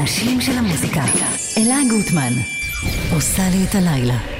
האנשים של המוזיקה. אלה גוטמן, עושה לי את הלילה.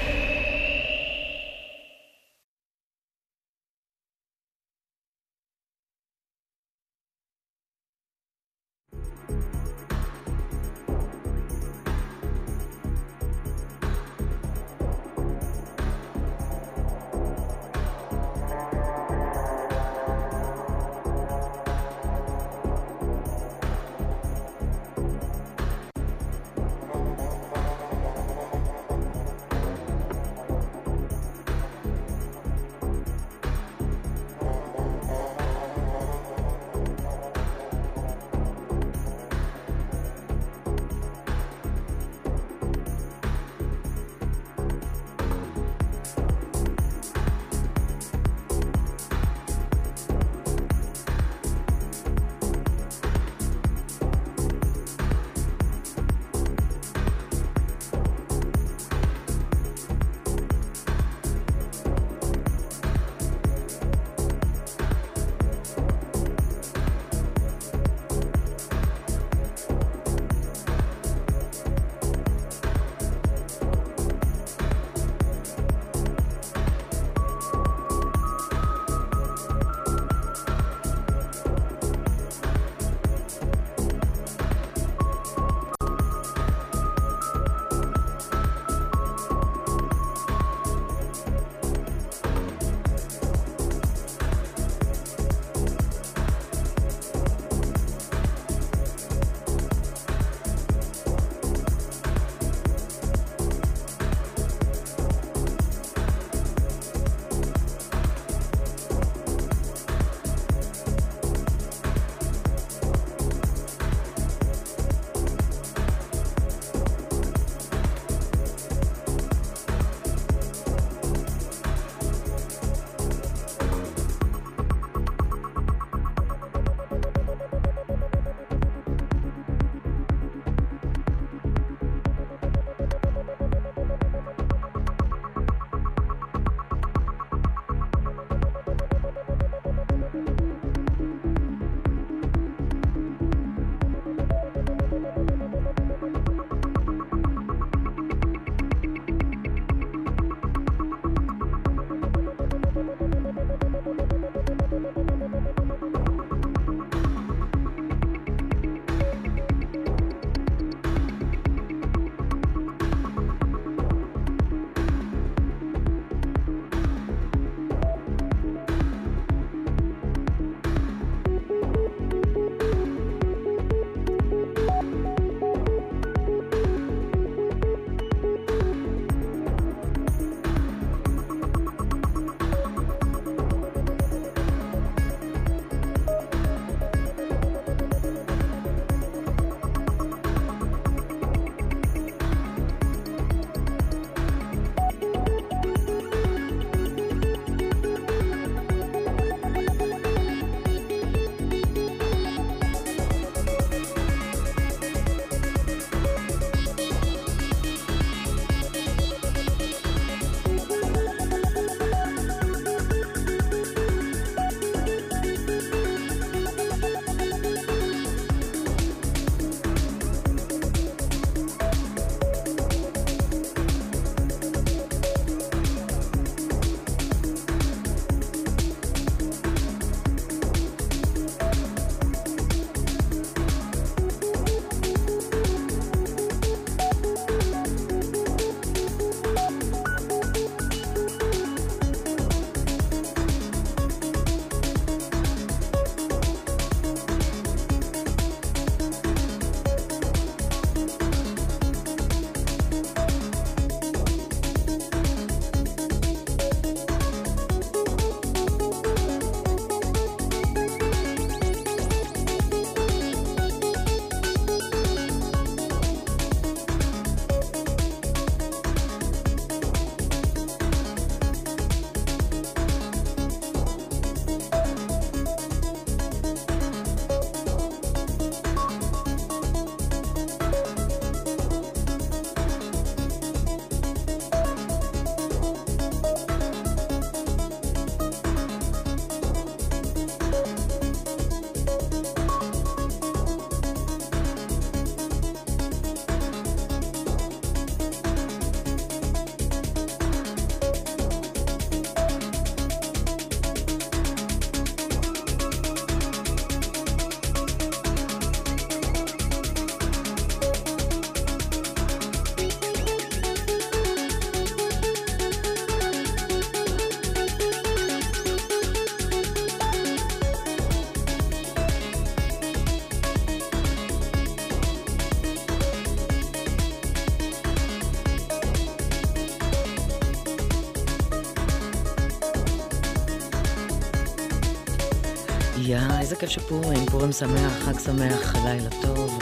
יא, איזה כיף שפורים, פורים שמח, חג שמח, לילה טוב.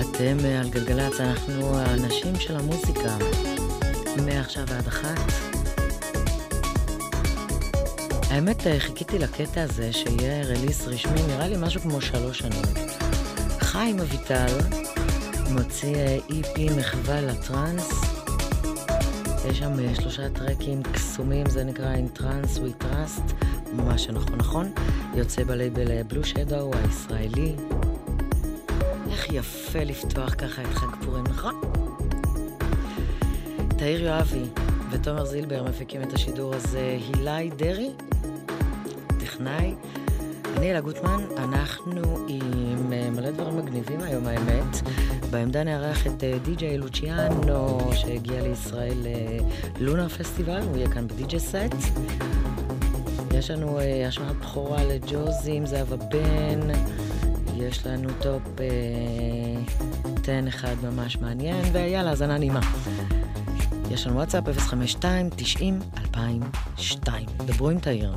אתם אה, על גלגלצ, אנחנו האנשים של המוזיקה. מעכשיו ועד אחת. האמת, אה, חיכיתי לקטע הזה שיהיה רליס רשמי, נראה לי משהו כמו שלוש שנים. חיים אביטל מוציא איפי אה, e מחווה לטראנס. יש שם שלושה טרקים קסומים, זה נקרא In Trans We Trust, ממש נכון נכון. יוצא בלייבל בלו שדו הישראלי. איך יפה לפתוח ככה את חג פורים, נכון? תאיר יואבי ותומר זילבר מפיקים את השידור הזה, הילי דרעי, טכנאי. אני אלה גוטמן, אנחנו עם אה, מלא דברים מגניבים היום האמת. בעמדה נארח את אה, די.ג'יי לוציאנו שהגיע לישראל ללונה אה, פסטיבל, הוא יהיה כאן ב DJ set. יש לנו השמעת בכורה לג'וזי עם זהבה בן, יש לנו Top Ten אחד ממש מעניין, ויאללה, האזנה נעימה. יש לנו וואטסאפ 052 90 2002. דברו עם תאיר.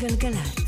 בגלגלצ.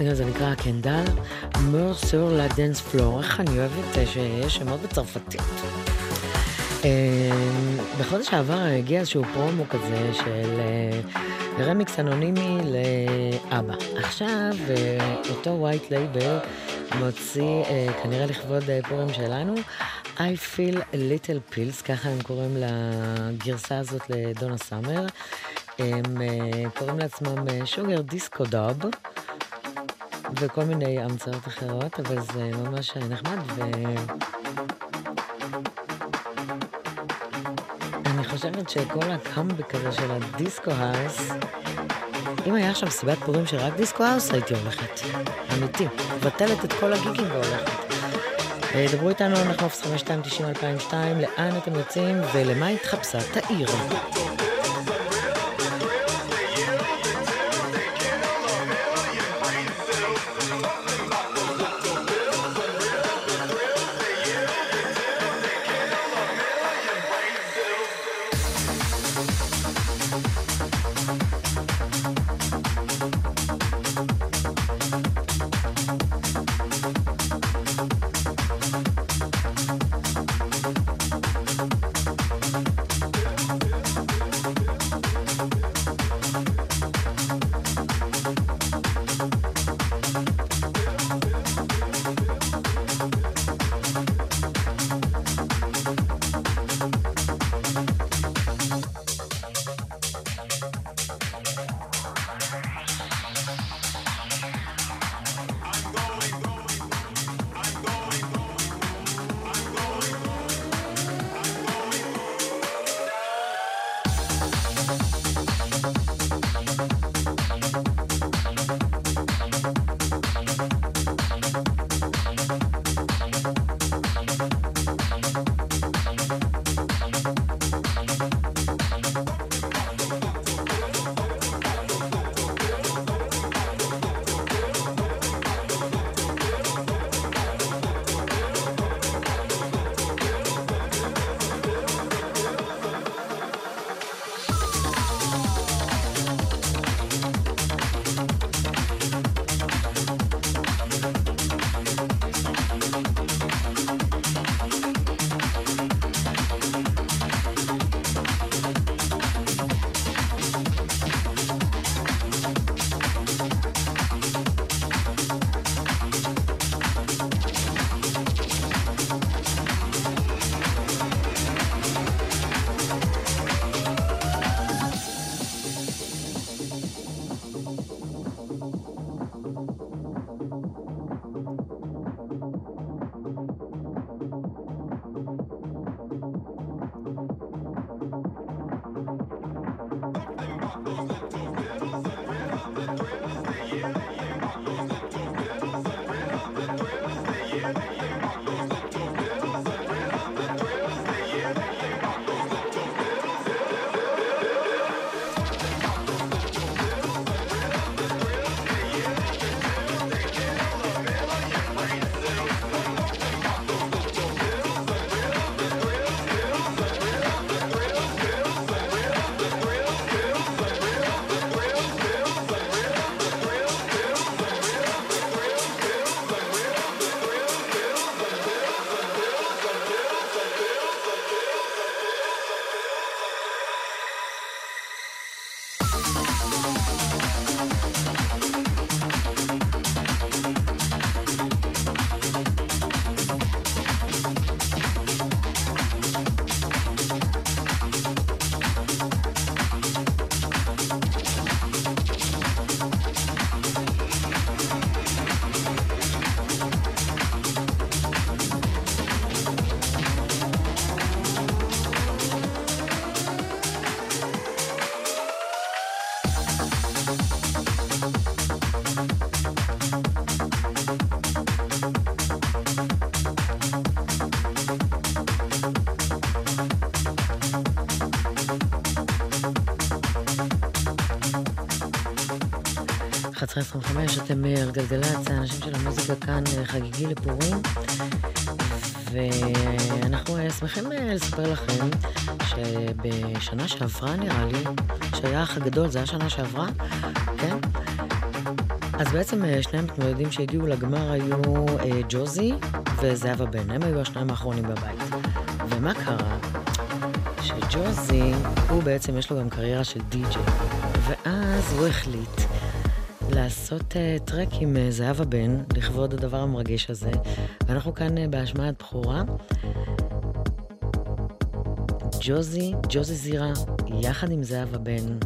הסינגל הזה נקרא קנדל, Mort sur le dancefloor, איך אני אוהבת שיש שמות בצרפתית. בחודש העבר הגיע איזשהו פרומו כזה של רמיקס אנונימי לאבבא. עכשיו אותו White Label מוציא, כנראה לכבוד פורים שלנו, I feel a little pills, ככה הם קוראים לגרסה הזאת לדונה סאמר. הם קוראים לעצמם שוגר דיסקו דוב. וכל מיני המצאות אחרות, אבל זה ממש נחמד, ו... אני חושבת שכל הקאמבק הזה של הדיסקו האוס, אם היה עכשיו סיבת פורים של רק דיסקו האוס, הייתי הולכת. אמיתי. מבטלת את כל הגיגים והולכת. דברו איתנו, אנחנו 0290-2002, לאן אתם יוצאים ולמה התחפשה תאיר. אתם על גלגלצ, האנשים של המוזיקה כאן חגיגי לפורים, ואנחנו שמחים לספר לכם שבשנה שעברה נראה לי, שהיה אח הגדול, זה היה שנה שעברה, כן? אז בעצם אה, שני המתמודדים שהגיעו לגמר היו אה, ג'וזי וזהבה בן, הם היו השניים האחרונים בבית. ומה קרה? שג'וזי, הוא בעצם יש לו גם קריירה של די-ג'יי, ואז הוא החליט לעשות uh, טרק עם uh, זהבה בן, לכבוד הדבר המרגש הזה, ואנחנו כאן uh, בהשמעת בכורה. ג'וזי, ג'וזי זירה, יחד עם זהבה בן,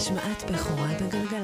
השמעת בכורה בגלגלצ.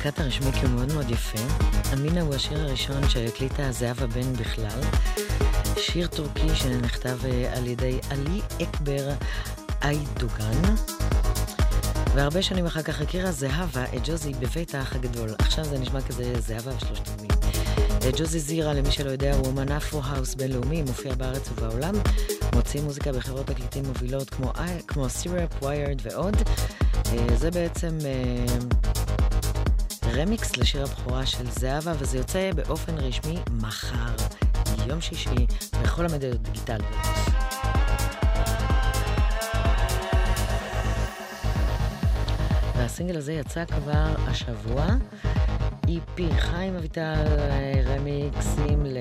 הקומוניקט הרשמי כי הוא מאוד מאוד יפה. אמינה הוא השיר הראשון שהקליטה זהבה בן בכלל. שיר טורקי שנכתב אה, על ידי עלי אקבר איידוגן. והרבה שנים אחר כך הכירה זהבה את ג'וזי בבית האח הגדול. עכשיו זה נשמע כזה זהבה ושלושת המילים. אה, ג'וזי זירה, למי שלא יודע, הוא אומן אפרו-האוס בינלאומי, מופיע בארץ ובעולם, מוציא מוזיקה בחברות תקליטים מובילות כמו, כמו סיראפ, ויירד ועוד. אה, זה בעצם רמיקס לשיר הבכורה של זהבה, וזה יוצא באופן רשמי מחר, יום שישי, בכל המדיות דיגיטליות. והסינגל הזה יצא כבר השבוע. EP חיים אביטל רמיקסים ל...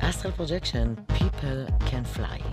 אסטרל פרוג'קשן, People Can Fly.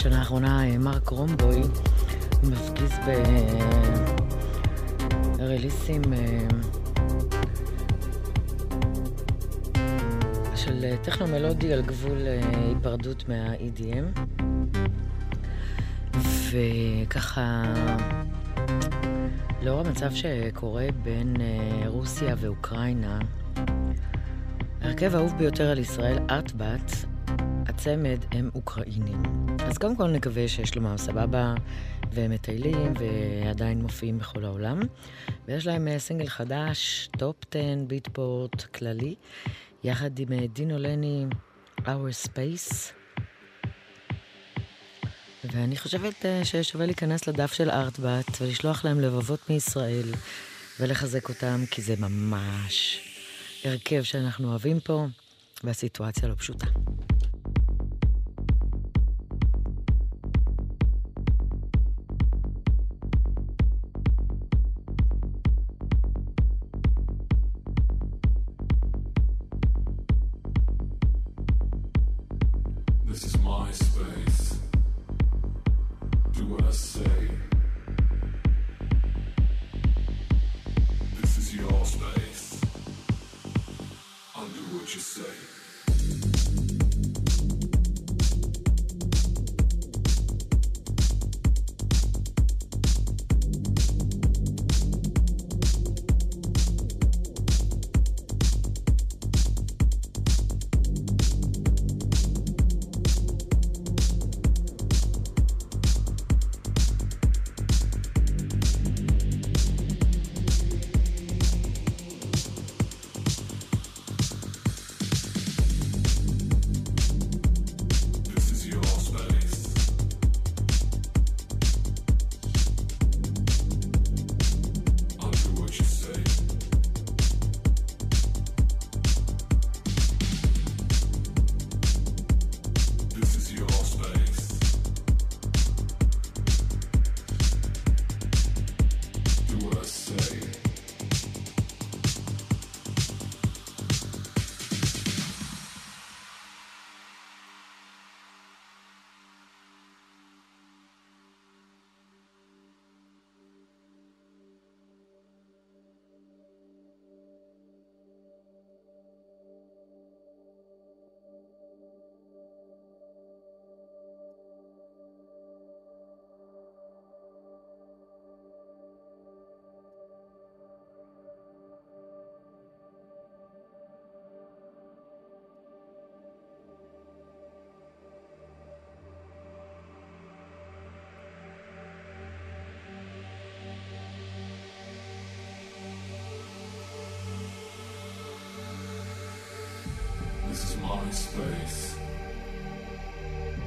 בשנה האחרונה מרק רומבוי מפגיז ברליסים של טכנו מלודי על גבול היפרדות מה-EDM. וככה, לאור המצב שקורה בין רוסיה ואוקראינה, ההרכב האהוב ביותר על ישראל, ארטבאט, הצמד הם אוקראינים. אז קודם כל נקווה ששלומם סבבה, והם מטיילים ועדיין מופיעים בכל העולם. ויש להם אה, סינגל חדש, Top 10, ביטפורט כללי, יחד עם אה, דינו לני, Our Space. ואני חושבת אה, ששווה להיכנס לדף של ארטבאט ולשלוח להם לבבות מישראל ולחזק אותם, כי זה ממש הרכב שאנחנו אוהבים פה, והסיטואציה לא פשוטה. I say.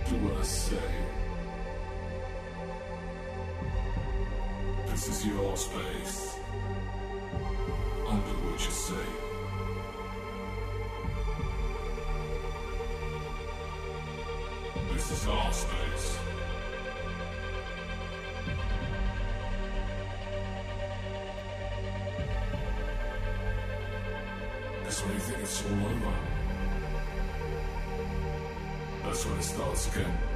Do what I say. This is your space. I'll do what you say. This is our space. That's when you think it's all over. That's when it starts again.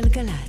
בגלגלצ.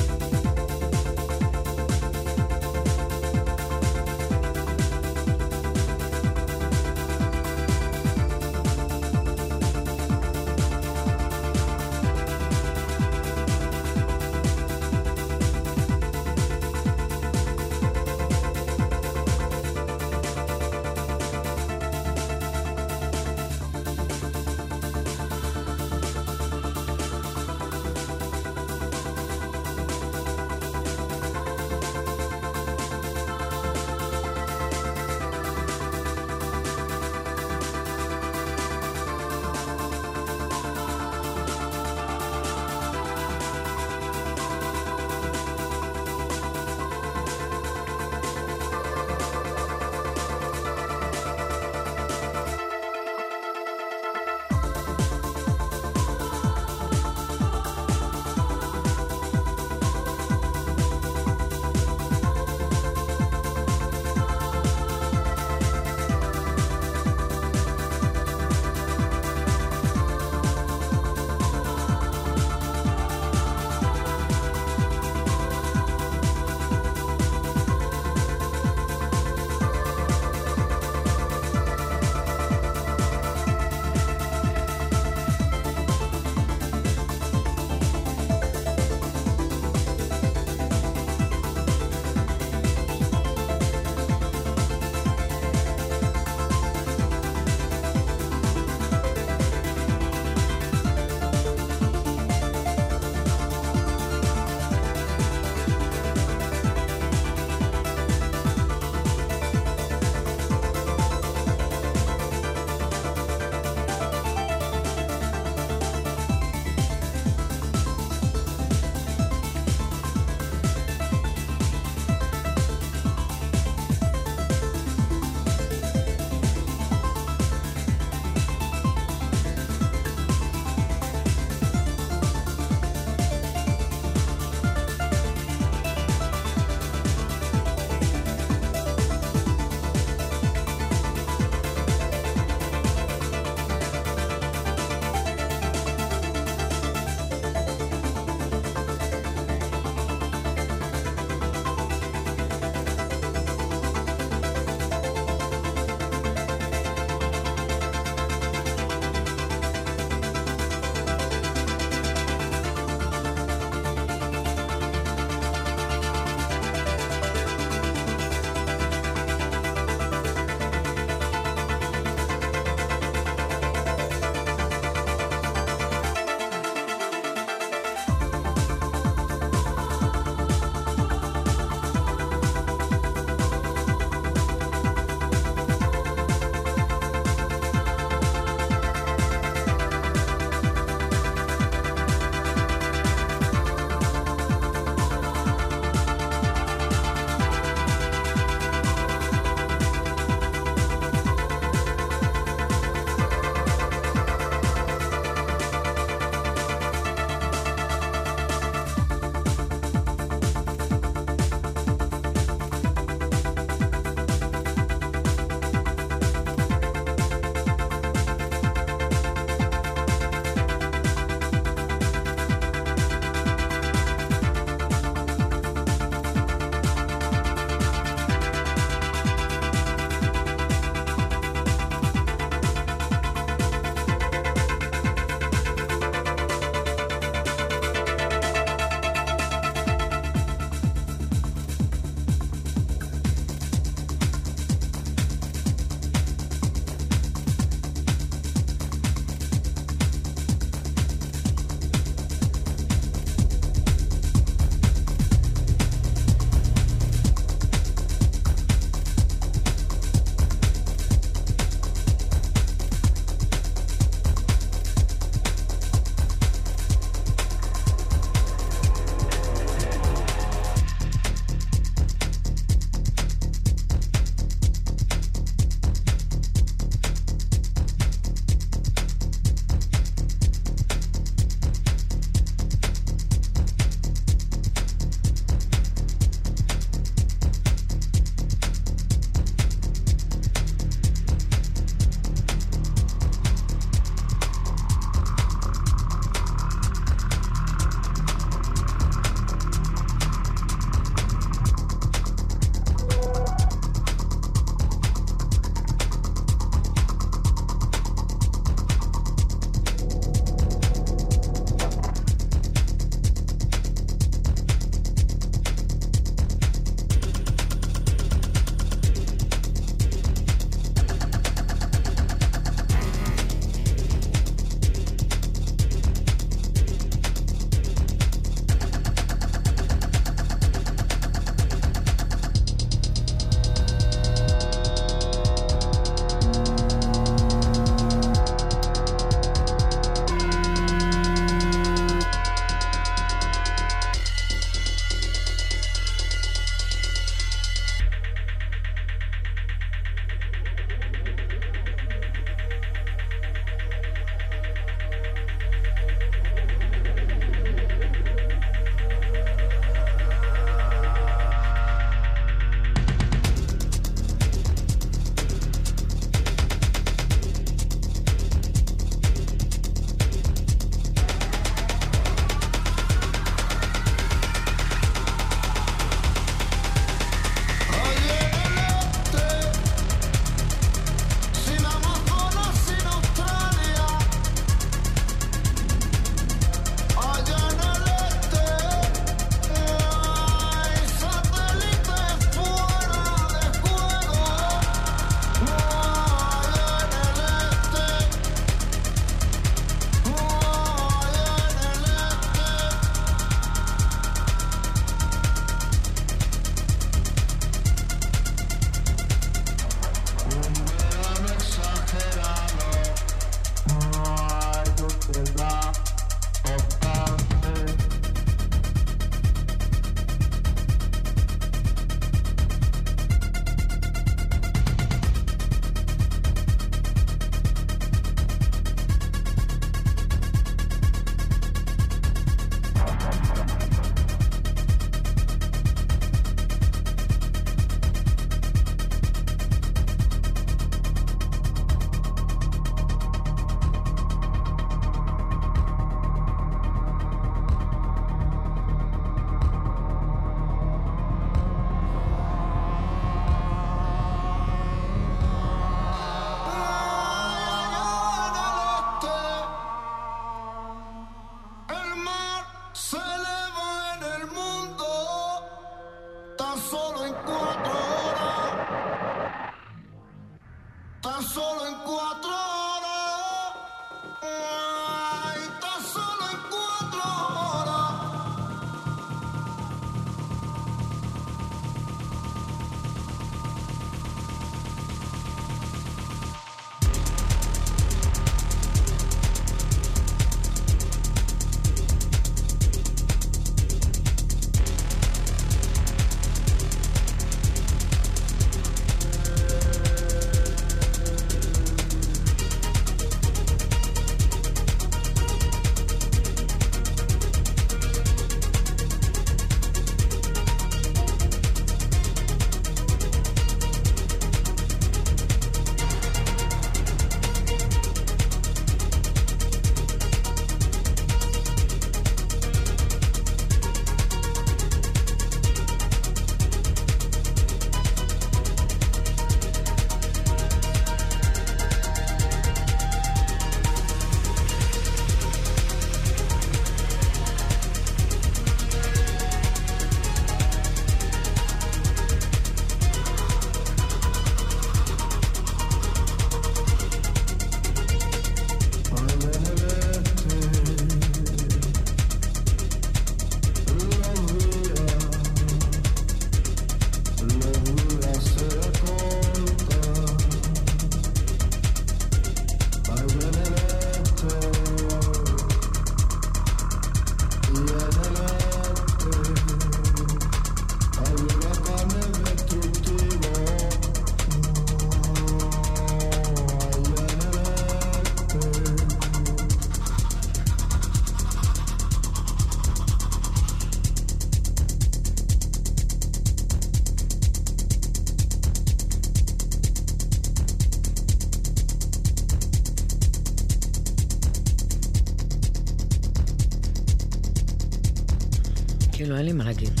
כאילו, אין לי מה להגיד.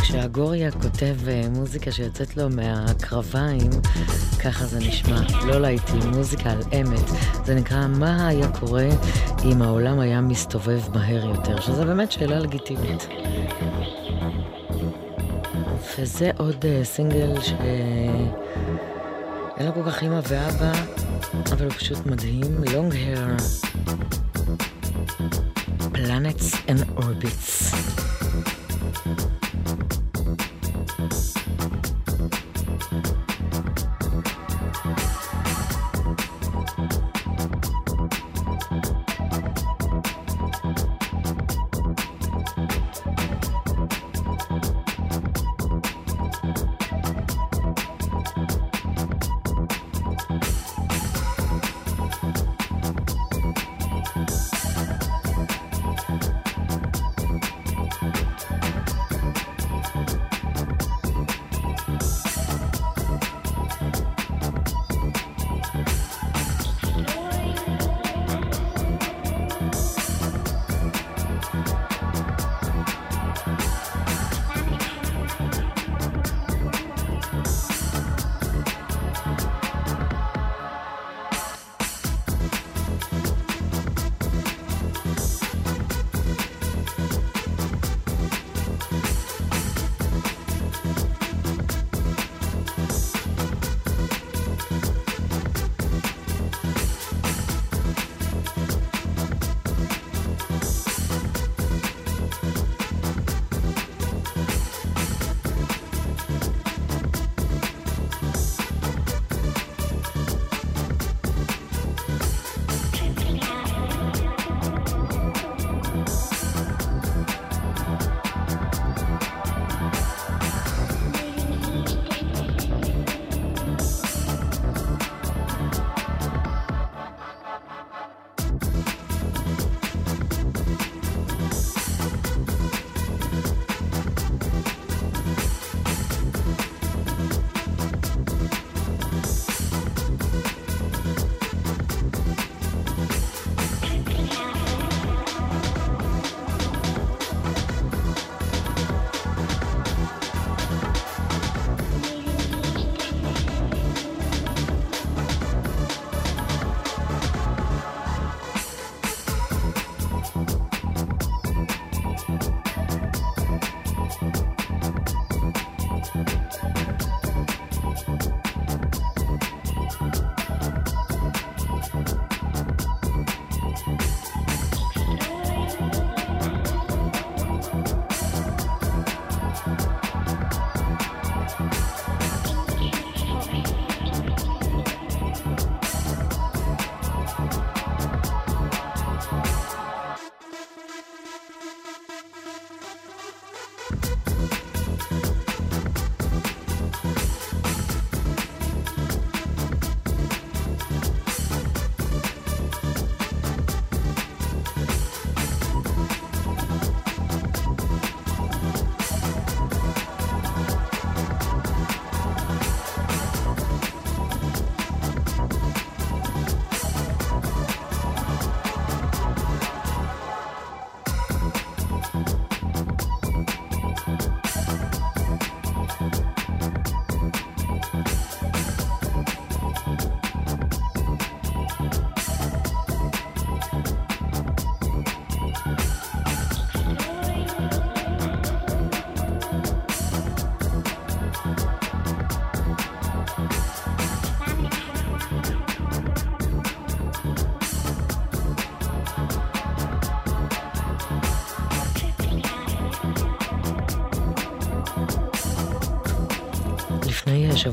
כשאגוריה כותב אה, מוזיקה שיוצאת לו מהקרביים, ככה זה נשמע. לא להיטים, מוזיקה על אמת. זה נקרא מה היה קורה אם העולם היה מסתובב מהר יותר, שזה באמת שאלה לגיטימית. וזה עוד uh, סינגל שאין לו כל כך אימא ואבא, אבל הוא פשוט מדהים. Long hair, planets and orbits.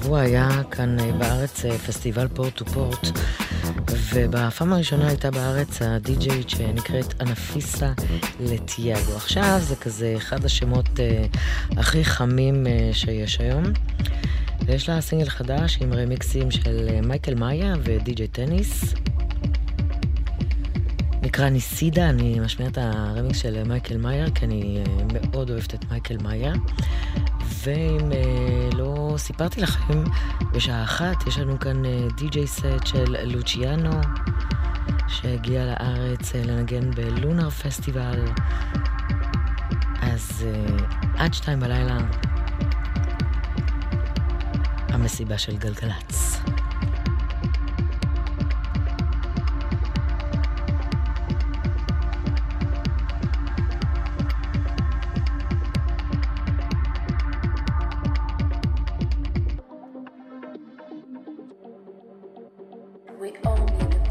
השבוע היה כאן אה, בארץ אה, פסטיבל פורט טו פורט, ובפעם הראשונה הייתה בארץ הדי-ג'יית שנקראת אנפיסה לטיאגו. עכשיו זה כזה אחד השמות הכי חמים שיש היום. ויש לה סינגל חדש עם רמיקסים של מייקל מאייר ודי-ג'יי טניס. נקרא ניסידה, אני משמיעה את הרמיקס של מייקל מאייר, כי אני מאוד אוהבת את מייקל מאייר. ואם לא סיפרתי לכם, בשעה אחת יש לנו כאן אה, די.ג'יי סט של לוציאנו, שהגיע לארץ אה, לנגן בלונר פסטיבל. אז אה, עד שתיים בלילה, המסיבה של גלגלצ. we all need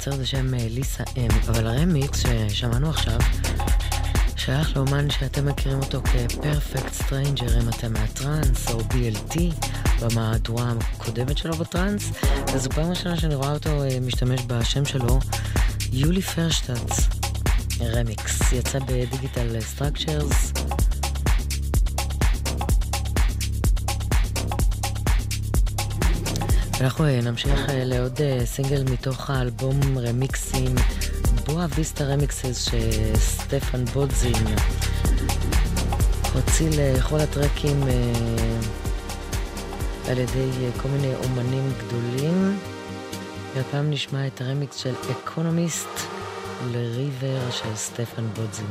של יוצר בשם ליסה אם, אבל הרמיקס ששמענו עכשיו שייך לאומן שאתם מכירים אותו כפרפקט סטריינג'ר אם אתם מהטראנס או BLT במהדורה הקודמת שלו בטראנס, וזו פעם ראשונה שאני רואה אותו משתמש בשם שלו, יולי פרשטאץ, רמיקס, יצא בדיגיטל סטרקצ'רס. אנחנו אה, נמשיך אה, לעוד אה, סינגל מתוך האלבום רמיקסים, בואה ויסטה remixes שסטפן בודזין הוציא לכל הטרקים על ידי כל מיני אמנים גדולים. והפעם נשמע את הרמיקס של אקונומיסט ל River של סטפן בודזין.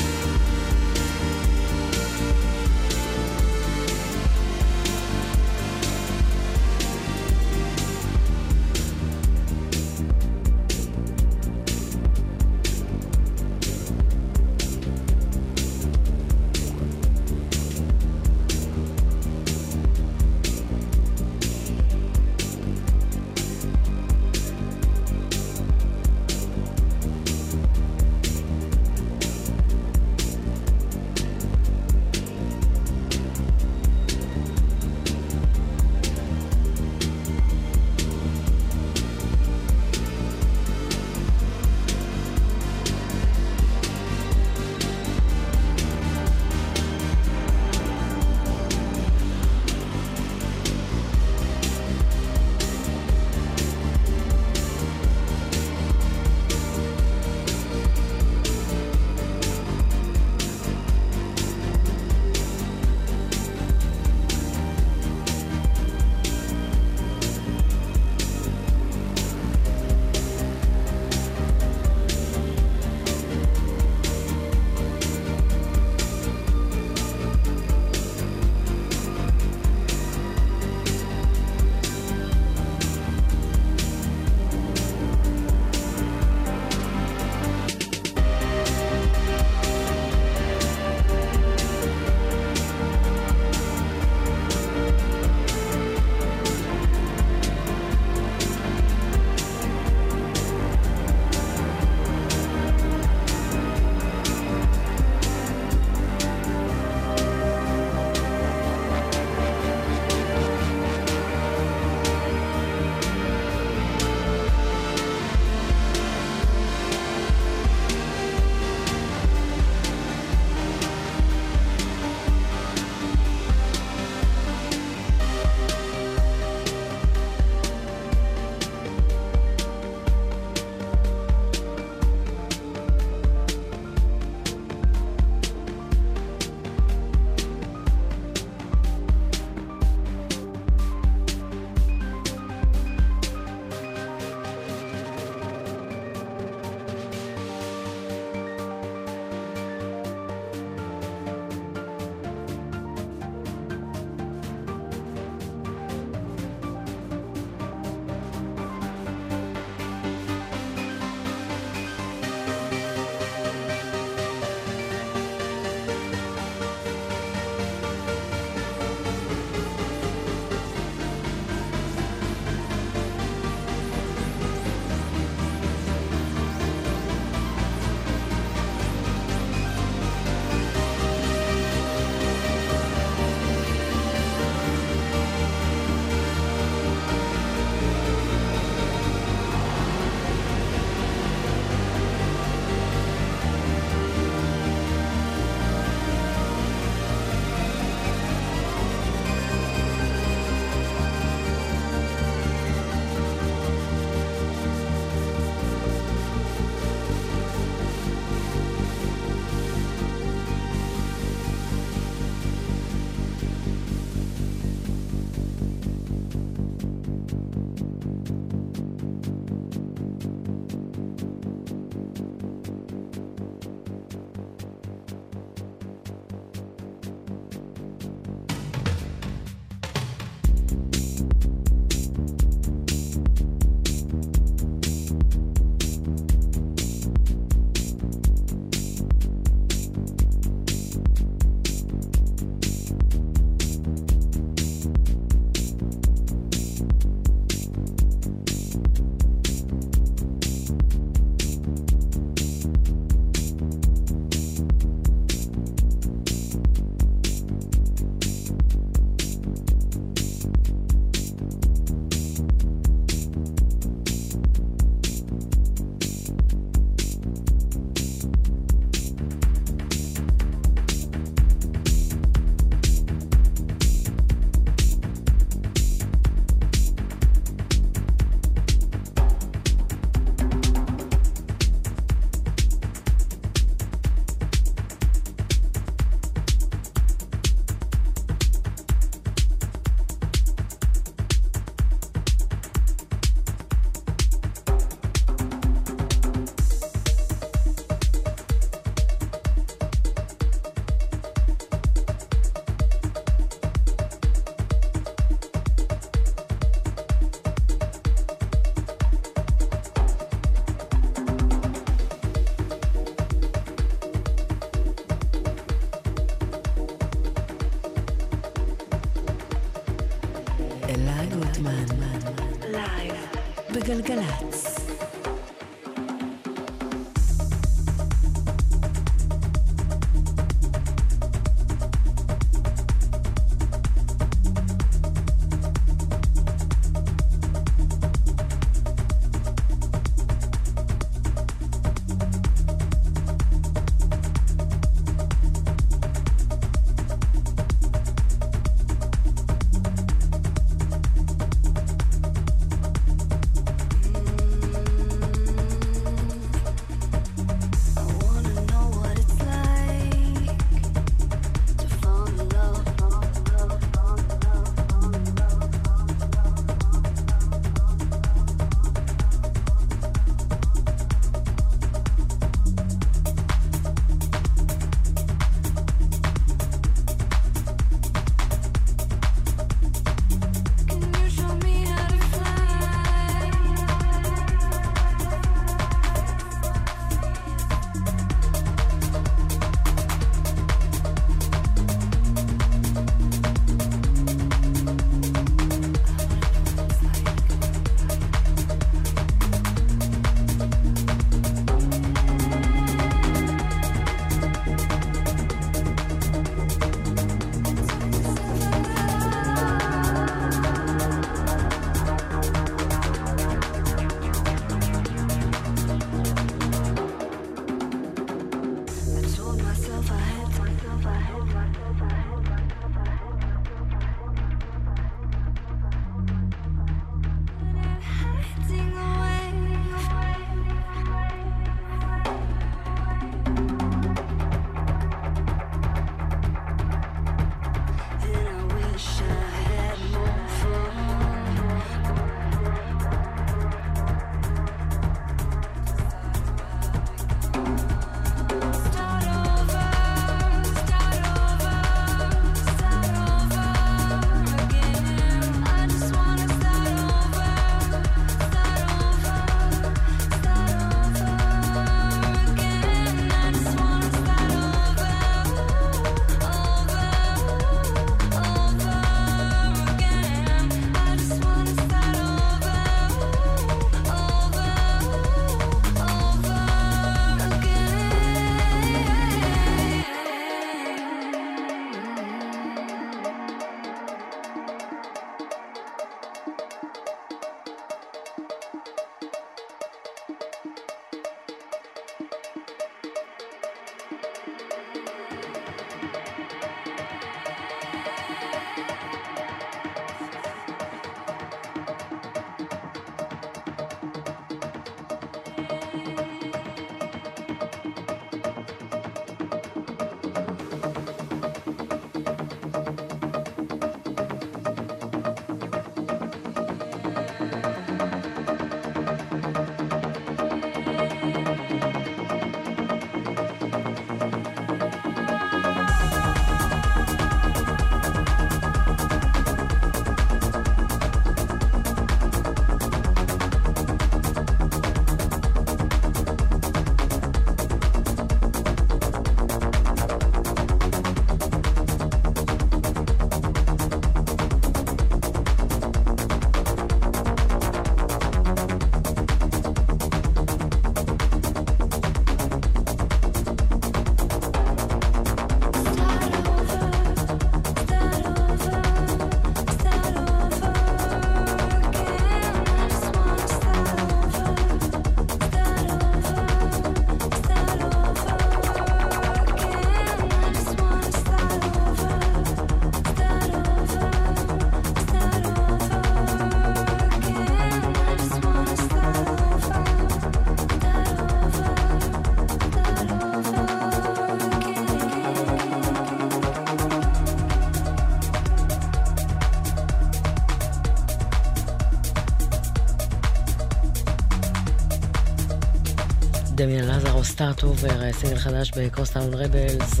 סטארט אובר, סינגל חדש בקוסטאון רבלס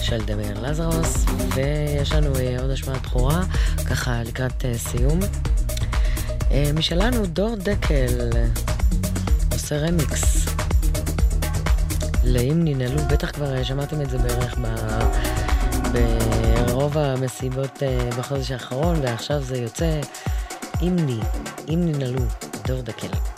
של דמיאן לזרוס, ויש לנו אה, עוד השמעת בכורה, ככה לקראת אה, סיום. אה, משלנו, דור דקל עושה רמיקס לאם ננעלו, בטח כבר שמעתם את זה בערך ב... ברוב המסיבות בחודש האחרון, ועכשיו זה יוצא אם ננעלו. דור דקל.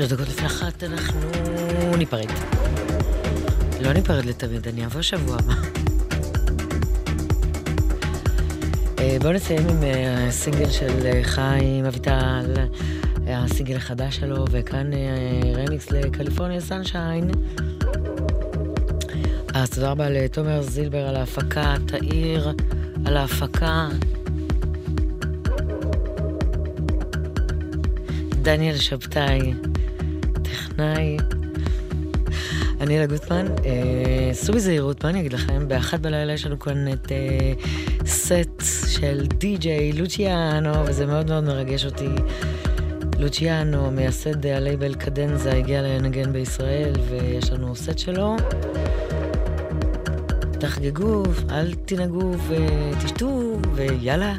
שלוש דקות לפני אחת אנחנו ניפרד. לא ניפרד לתמיד, אני אבוא שבוע הבא. אה, בואו נסיים עם אה, הסינגל של אה, חיים אביטל, הסינגל החדש שלו, וכאן רמיקס לקליפורניה סנשיין. אז תודה רבה לתומר זילבר על ההפקה, תאיר על ההפקה. דניאל שבתאי טכנאי. אני אלה גוטמן, אה, סעו בזהירות, מה אני אגיד לכם? באחת בלילה יש לנו כאן את אה, סט של די.ג'יי לוציאנו, וזה מאוד מאוד מרגש אותי לוציאנו, מייסד הלייבל קדנזה, הגיע לנגן בישראל, ויש לנו סט שלו. תחגגו, אל תנהגו ותשתו, ויאללה,